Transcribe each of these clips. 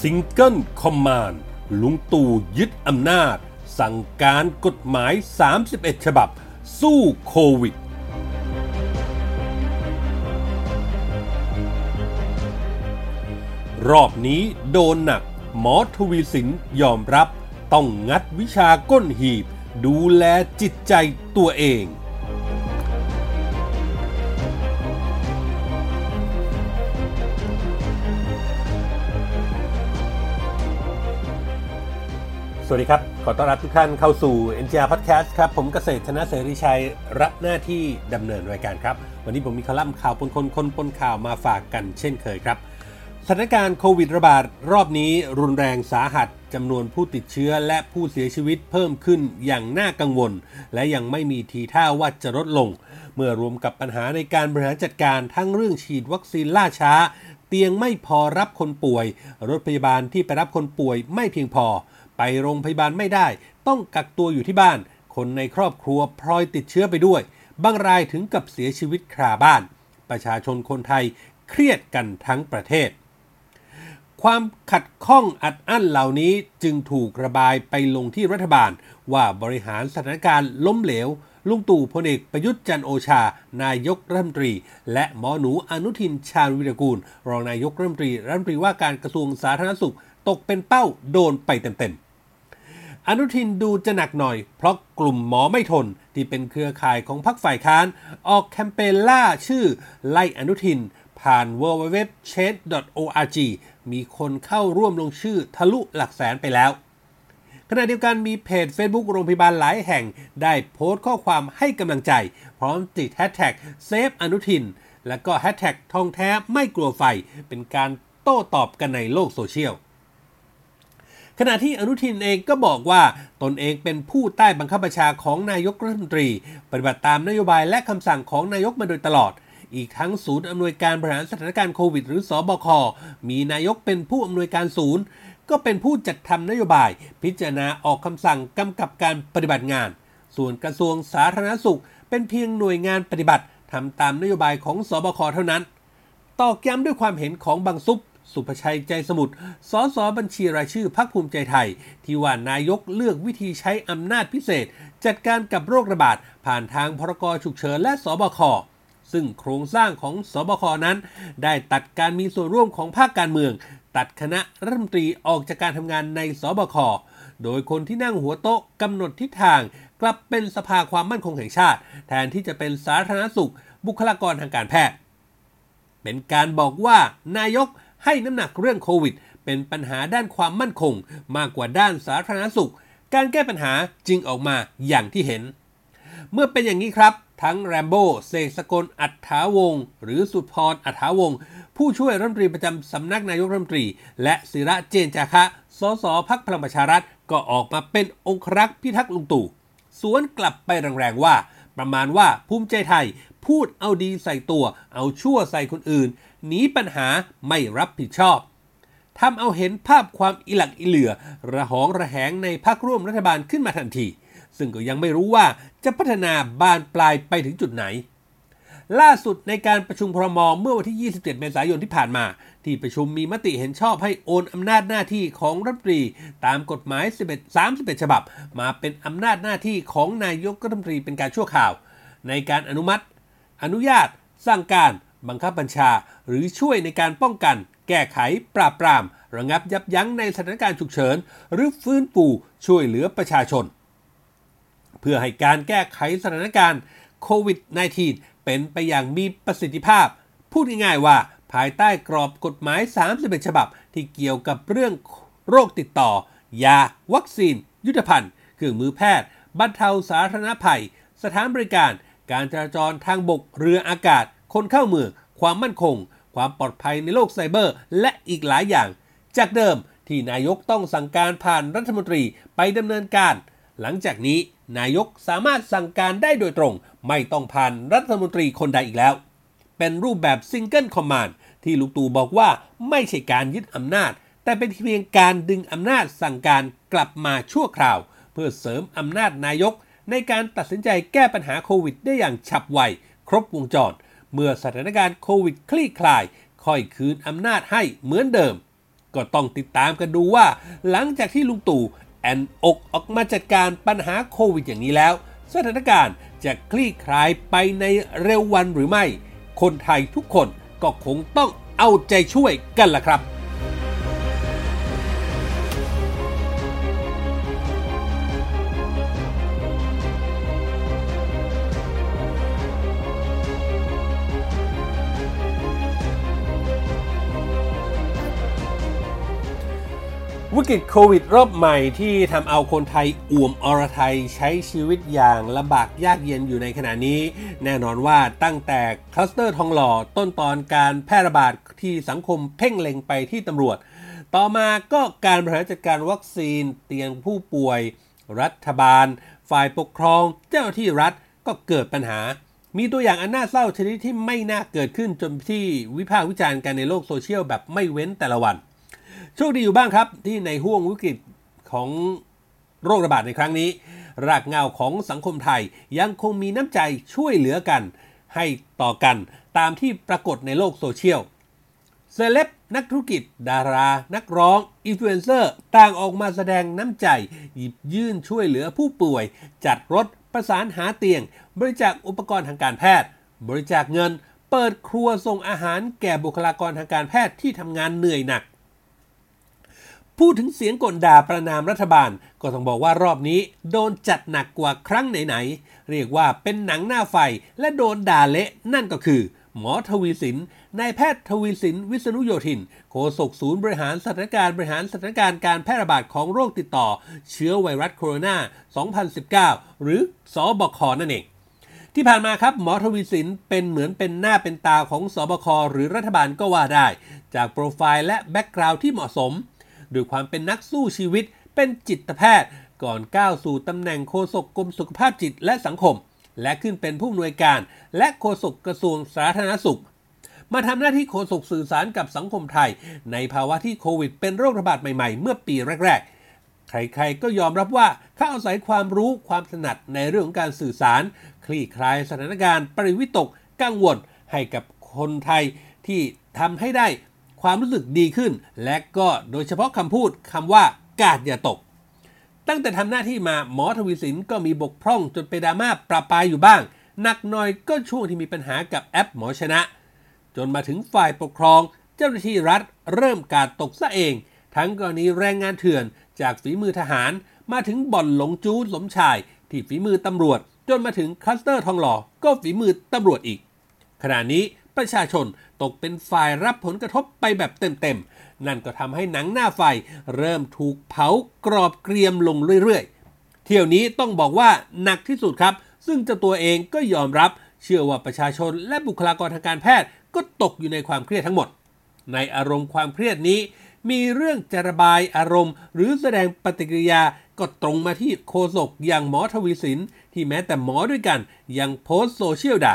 single command ลุงตู่ยึดอำนาจ สั่งการกฎหมาย 31 ฉบับ สู้โควิด รอบนี้โดนหนัก หมอทวีศิลป์ยอมรับ ต้องงัดวิชาก้นหีบ ดูแลจิตใจตัวเอง สวัสดีครับ ขอต้อนรับทุกท่านเข้าสู่ NGR Podcast ครับ ผมเกษตรธนเสรีชัย รับหน้าที่ดำเนินรายการครับ วันนี้ผมมีคอลัมน์ข่าวปนคนคนปนข่าวมาฝากกันเช่นเคยครับ สถานการณ์โควิดระบาดรอบนี้รุนแรงสาหัสจำนวนผู้ติดเชื้อและผู้เสียชีวิตเพิ่มขึ้นอย่างน่ากังวล และยังไม่มีทีท่าว่าจะลดลง เมื่อรวมกับปัญหาในการบริหารจัดการทั้งเรื่องฉีดวัคซีนล่าช้า เตียงไม่พอรับคนป่วย รถพยาบาลที่ไปรับคนป่วยไม่เพียงพอ ไปโรงพยาบาลไม่ได้ ต้องกักตัวอยู่ที่บ้าน คนในครอบครัวพลอยติดเชื้อไปด้วย บางรายถึงกับเสียชีวิตคาบ้าน ประชาชนคนไทยเครียดกันทั้งประเทศ ความขัดข้องอัดอั้นเหล่านี้จึงถูกระบายไปลงที่รัฐบาล ว่าบริหารสถานการณ์ล้มเหลวลุงตู่พลเอกประยุทธ์จันโอชา นายกรัฐมนตรี และหมอหนูอนุทินชาญวิรกูล รองนายกรัฐมนตรีรัฐมนตรีว่าการกระทรวงสาธารณสุข ตกเป็นเป้าโดนไปเต็มๆ อนุทินดูจะหนักหน่อย เพราะกลุ่มหมอไม่ทน ที่เป็นเครือข่ายของพรรคฝ่ายค้าน ออกแคมเปญล่าชื่อ ไล่อนุทิน ผ่าน www.change.org มีคนเข้าร่วมลงชื่อทะลุหลักแสนไปแล้ว ขณะเดียวกันมีเพจ Facebook โรงพยาบาลหลายแห่ง ได้โพสต์ข้อความให้กำลังใจ พร้อมติดแฮชแท็ก save อนุทิน และก็แฮชแท็กทองแท้ไม่กลัวไฟ เป็นการโต้ตอบกันในโลกโซเชียล ขณะที่อนุทินเองก็บอกว่าตนเองเป็นผู้ใต้บังคับบัญชาของนายกรัฐมนตรี ปฏิบัติตามนโยบายและคำสั่งของนายกมาโดยตลอด อีกทั้งศูนย์อำนวยการบริหารสถานการณ์โควิด หรือศบค. มีนายกเป็นผู้อำนวยการศูนย์ ก็เป็นผู้จัดทำนโยบาย พิจารณาออกคำสั่งกำกับการปฏิบัติงาน ส่วนกระทรวงสาธารณสุข เป็นเพียงหน่วยงานปฏิบัติทำตามนโยบายของสบคเท่านั้น ตอกย้ำด้วยความเห็นของบางซุป สุภชัยใจสมุทร สสบัญชีรายชื่อพรรคภูมิใจไทย ที่ว่านายกเลือกวิธีใช้อำนาจพิเศษ จัดการกับโรคระบาด ผ่านทางพรกฉุกเฉินและสบค ซึ่งโครงสร้างของสบคนั้น ได้ตัดการมีส่วนร่วมของภาคการเมือง ตัดคณะรัฐมนตรีออกจากการทำงานในสบค โดยคนที่นั่งหัวโต๊ะกำหนดทิศทาง กลับเป็นสภาความมั่นคงแห่งชาติ แทนที่จะเป็นสาธารณสุข บุคลากรทางการแพทย์ เป็นการบอกว่านายก ให้น้ำหนักเรื่องโควิด เป็นปัญหาด้านความมั่นคง มากกว่าด้านสาธารณสุข การแก้ปัญหาจึงออกมาอย่างที่เห็น เมื่อเป็นอย่างนี้ครับ ทั้งแรมโบ้เสกสกลอัฏฐาวงศ์หรือสุดพรอัฏฐาวงศ์ผู้ช่วยรัฐมนตรีประจำสำนักนายกรัฐมนตรี และศิระเจนจาคะ สสพักพลังประชารัฐก็ออกมาเป็นองครักษ์พิทักษ์ลุงตู่สวนกลับไปแรงๆว่า ประมาณว่าภูมิใจไทย พูดเอาดีใส่ตัว เอาชั่วใส่คนอื่น หนีปัญหาไม่รับผิดชอบทำเอาเห็นภาพความอิหลักอิเหลือ ระหองระแหงในพักร่วมรัฐบาลขึ้นมาทันที ซึ่งก็ยังไม่รู้ว่าจะพัฒนาบานปลายไปถึงจุดไหน ล่าสุดในการประชุมพรมเมื่อวันที่ 27 เมษายนที่ผ่านมา ที่ประชุมมีมติเห็นชอบให้โอนอำนาจหน้าที่ของรัฐมนตรีตามกฎหมาย 11 31 ฉบับ มาเป็นอำนาจหน้าที่ของนายกรัฐมนตรีเป็นการชั่วข่าว ในการอนุมัติ อนุญาต สั่งการบังคับบัญชา หรือช่วยในการป้องกัน แก้ไข ปราบปราม ระงับยับยั้งในสถานการณ์ฉุกเฉิน หรือฟื้นฟูช่วยเหลือประชาชน เพื่อให้การแก้ไขสถานการณ์โควิด -19 เป็นไปอย่างมีประสิทธิภาพ พูดง่ายๆว่าภายใต้กรอบกฎหมาย 31 ฉบับ ที่เกี่ยวกับเรื่องโรคติดต่อ ยา วัคซีน ยุทธภัณฑ์ เครื่องมือแพทย์บรรเทาสาธารณภัย สถานบริการ การจราจรทางบกเรืออากาศ คนเข้าเมืองความมั่นคง ความปลอดภัยในโลกไซเบอร์ และอีกหลายอย่าง จากเดิมที่นายกต้องสั่งการผ่านรัฐมนตรีไปดำเนินการ หลังจากนี้นายกสามารถสั่งการได้โดยตรง ไม่ต้องผ่านรัฐมนตรีคนใดอีกแล้ว เป็นรูปแบบ single command ที่ลุงตู่บอกว่าไม่ใช่การยึดอำนาจ แต่เป็นเพียงการดึงอำนาจสั่งการกลับมาชั่วคราว เพื่อเสริมอำนาจนายก ในการตัดสินใจแก้ปัญหาโควิดได้อย่างฉับไว ครบวงจร เมื่อสถานการณ์โควิดคลี่คลาย ค่อยคืนอำนาจให้เหมือนเดิม ก็ต้องติดตามกันดูว่า หลังจากที่ลุงตู่แอนอกออกมาจัดการปัญหาโควิดอย่างนี้แล้ว สถานการณ์จะคลี่คลายไปในเร็ววันหรือไม่ คนไทยทุกคนก็คงต้องเอาใจช่วยกันล่ะครับ กฤตโควิดรอบใหม่ที่ทำเอาคนไทยอ่วมอรไทยใช้ชีวิตอย่างลำบากยากเย็นอยู่ในขณะนี้ แน่นอนว่าตั้งแต่คลัสเตอร์ทองหล่อต้นตอนการแพร่ระบาดที่สังคมเพ่งเล็งไปที่ตำรวจ ต่อมาก็การบริหารจัดการวัคซีนเตียงผู้ป่วย รัฐบาล ฝ่ายปกครอง เจ้าหน้าที่รัฐก็เกิดปัญหา มีตัวอย่างอันน่าเศร้าชนิดที่ไม่น่าเกิดขึ้นจนที่วิพากษ์วิจารณ์กันในโลกโซเชียลแบบไม่เว้นแต่ละวัน โชคดีอยู่บ้างครับ ที่ในห้วงวิกฤตของโรคระบาดในครั้งนี้ รากเหง้าของสังคมไทยยังคงมีน้ำใจช่วยเหลือกัน ให้ต่อกันตามที่ปรากฏในโลกโซเชียลเซเลบนักธุรกิจ ดารา นักร้องอินฟลูเอนเซอร์ต่างออกมาแสดงน้ำใจ หยิบยื่นช่วยเหลือผู้ป่วย จัดรถประสานหาเตียง บริจาคอุปกรณ์ทางการแพทย์ บริจาคเงิน เปิดครัวส่งอาหารแก่บุคลากรทางการแพทย์ที่ทำงานเหนื่อยหนัก พูดถึงเสียงกลด่าประนามรัฐบาล ก็ต้องบอกว่ารอบนี้ โดนจัดหนักกว่าครั้งไหนๆ เรียกว่าเป็นหนังหน้าไฟและโดนด่าเละนั่นก็คือ หมอทวีสินนายแพทย์ทวีสินวิษณุโยธิน โฆษกศูนย์บริหารสถานการณ์บริหารสถานการณ์การแพร่ระบาดของโรคติดต่อ เชื้อไวรัสโคโรนา 2019 หรือศบค.นั่นเองที่ผ่านมาครับหมอทวีศิลป์เป็นเหมือนเป็นหน้าเป็นตาของศบค.หรือรัฐบาลก็ว่าได้ จากโปรไฟล์และ background ที่เหมาะสม ด้วยความเป็นนักสู้ชีวิต เป็นจิตแพทย์ ก่อนก้าวสู่ตำแหน่งโฆษกกรมสุขภาพจิตและสังคม และขึ้นเป็นผู้อำนวยการ และโฆษกกระทรวงสาธารณสุข มาทำหน้าที่โฆษกสื่อสารกับสังคมไทย ในภาวะที่โควิด เป็นโรคระบาดใหม่ๆ เมื่อปีแรก ๆใครๆ ก็ยอมรับว่าเขาอาศัยความรู้ความถนัดในเรื่องของการสื่อสาร คลี่คลายสถานการณ์ ปริวิตก กังวล ให้กับคนไทยที่ทำให้ได้ ความรู้สึกดีขึ้น และก็โดยเฉพาะคำพูดคำว่ากาดอย่าตก ตั้งแต่ทำหน้าที่มาหมอทวีสินก็มีบกพร่องจนไปดราม่าปราปายอยู่บ้าง หนักหน่อยก็ช่วงที่มีปัญหากับแอปหมอชนะ จนมาถึงฝ่ายปกครอง เจ้าหน้าที่รัฐเริ่มกาดตกซะเอง ทั้งกรณีแรงงานเถื่อนจากฝีมือทหาร มาถึงบ่อนหลงจู้สมชาย ที่ฝีมือตำรวจ จนมาถึงคลัสเตอร์ทองหล่อก็ฝีมือตำรวจอีกขณะนี้ ประชาชนตกเป็นฝ่ายรับผลกระทบไปแบบเต็มๆ นั่นก็ทำให้หนังหน้าไฟ เริ่มถูกเผากรอบเกรียมลงเรื่อยๆ เที่ยวนี้ต้องบอกว่าหนักที่สุดครับ ซึ่งเจ้าตัวเองก็ยอมรับเชื่อว่าประชาชนและบุคลากรทางการแพทย์ก็ตกอยู่ในความเครียดทั้งหมด ในอารมณ์ความเครียดนี้ มีเรื่องจะระบายอารมณ์ หรือแสดงปฏิกิริยาก็ตรงมาที่โคศกอย่างหมอทวีสิน ที่แม้แต่หมอด้วยกันยังโพสต์โซเชียลด่า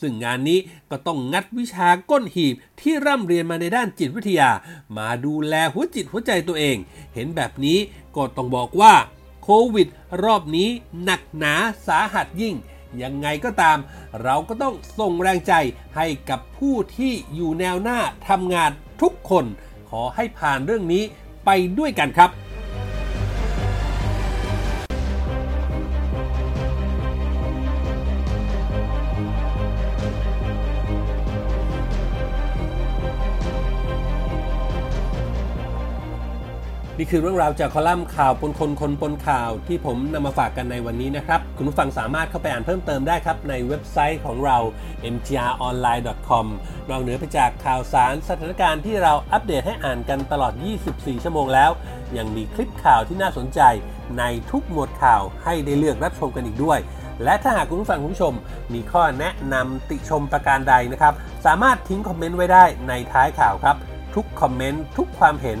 ซึ่งงานนี้ก็ต้องงัดวิชาก้นหีบที่ร่ำเรียนมาในด้านจิตวิทยา มาดูแลหัวจิตหัวใจตัวเอง เห็นแบบนี้ก็ต้องบอกว่าโควิด รอบนี้หนักหนาสาหัสยิ่ง ยังไงก็ตาม เราก็ต้องส่งแรงใจให้กับผู้ที่อยู่แนวหน้าทำงานทุกคน ขอให้ผ่านเรื่องนี้ไปด้วยกันครับ นี่คือเรื่องราวจากคอลัมน์ข่าวปนคนคนปนข่าวที่ผมนำมาฝากกันในวันนี้นะครับ คุณผู้ฟังสามารถเข้าไปอ่านเพิ่มเติมได้ครับ ในเว็บไซต์ของเรา mgronline.com นอกเหนือไปจากข่าวสารสถานการณ์ที่เราอัปเดตให้อ่านกันตลอด 24 ชั่วโมงแล้ว ยังมีคลิปข่าวที่น่าสนใจในทุกหมวดข่าวให้ได้เลือกรับชมกันอีกด้วย และถ้าหากคุณผู้ฟังคุณผู้ชม มีข้อแนะนำติชมประการใดนะครับ สามารถทิ้งคอมเมนต์ไว้ได้ในท้ายข่าวครับ ทุกคอมเมนต์ทุกความเห็น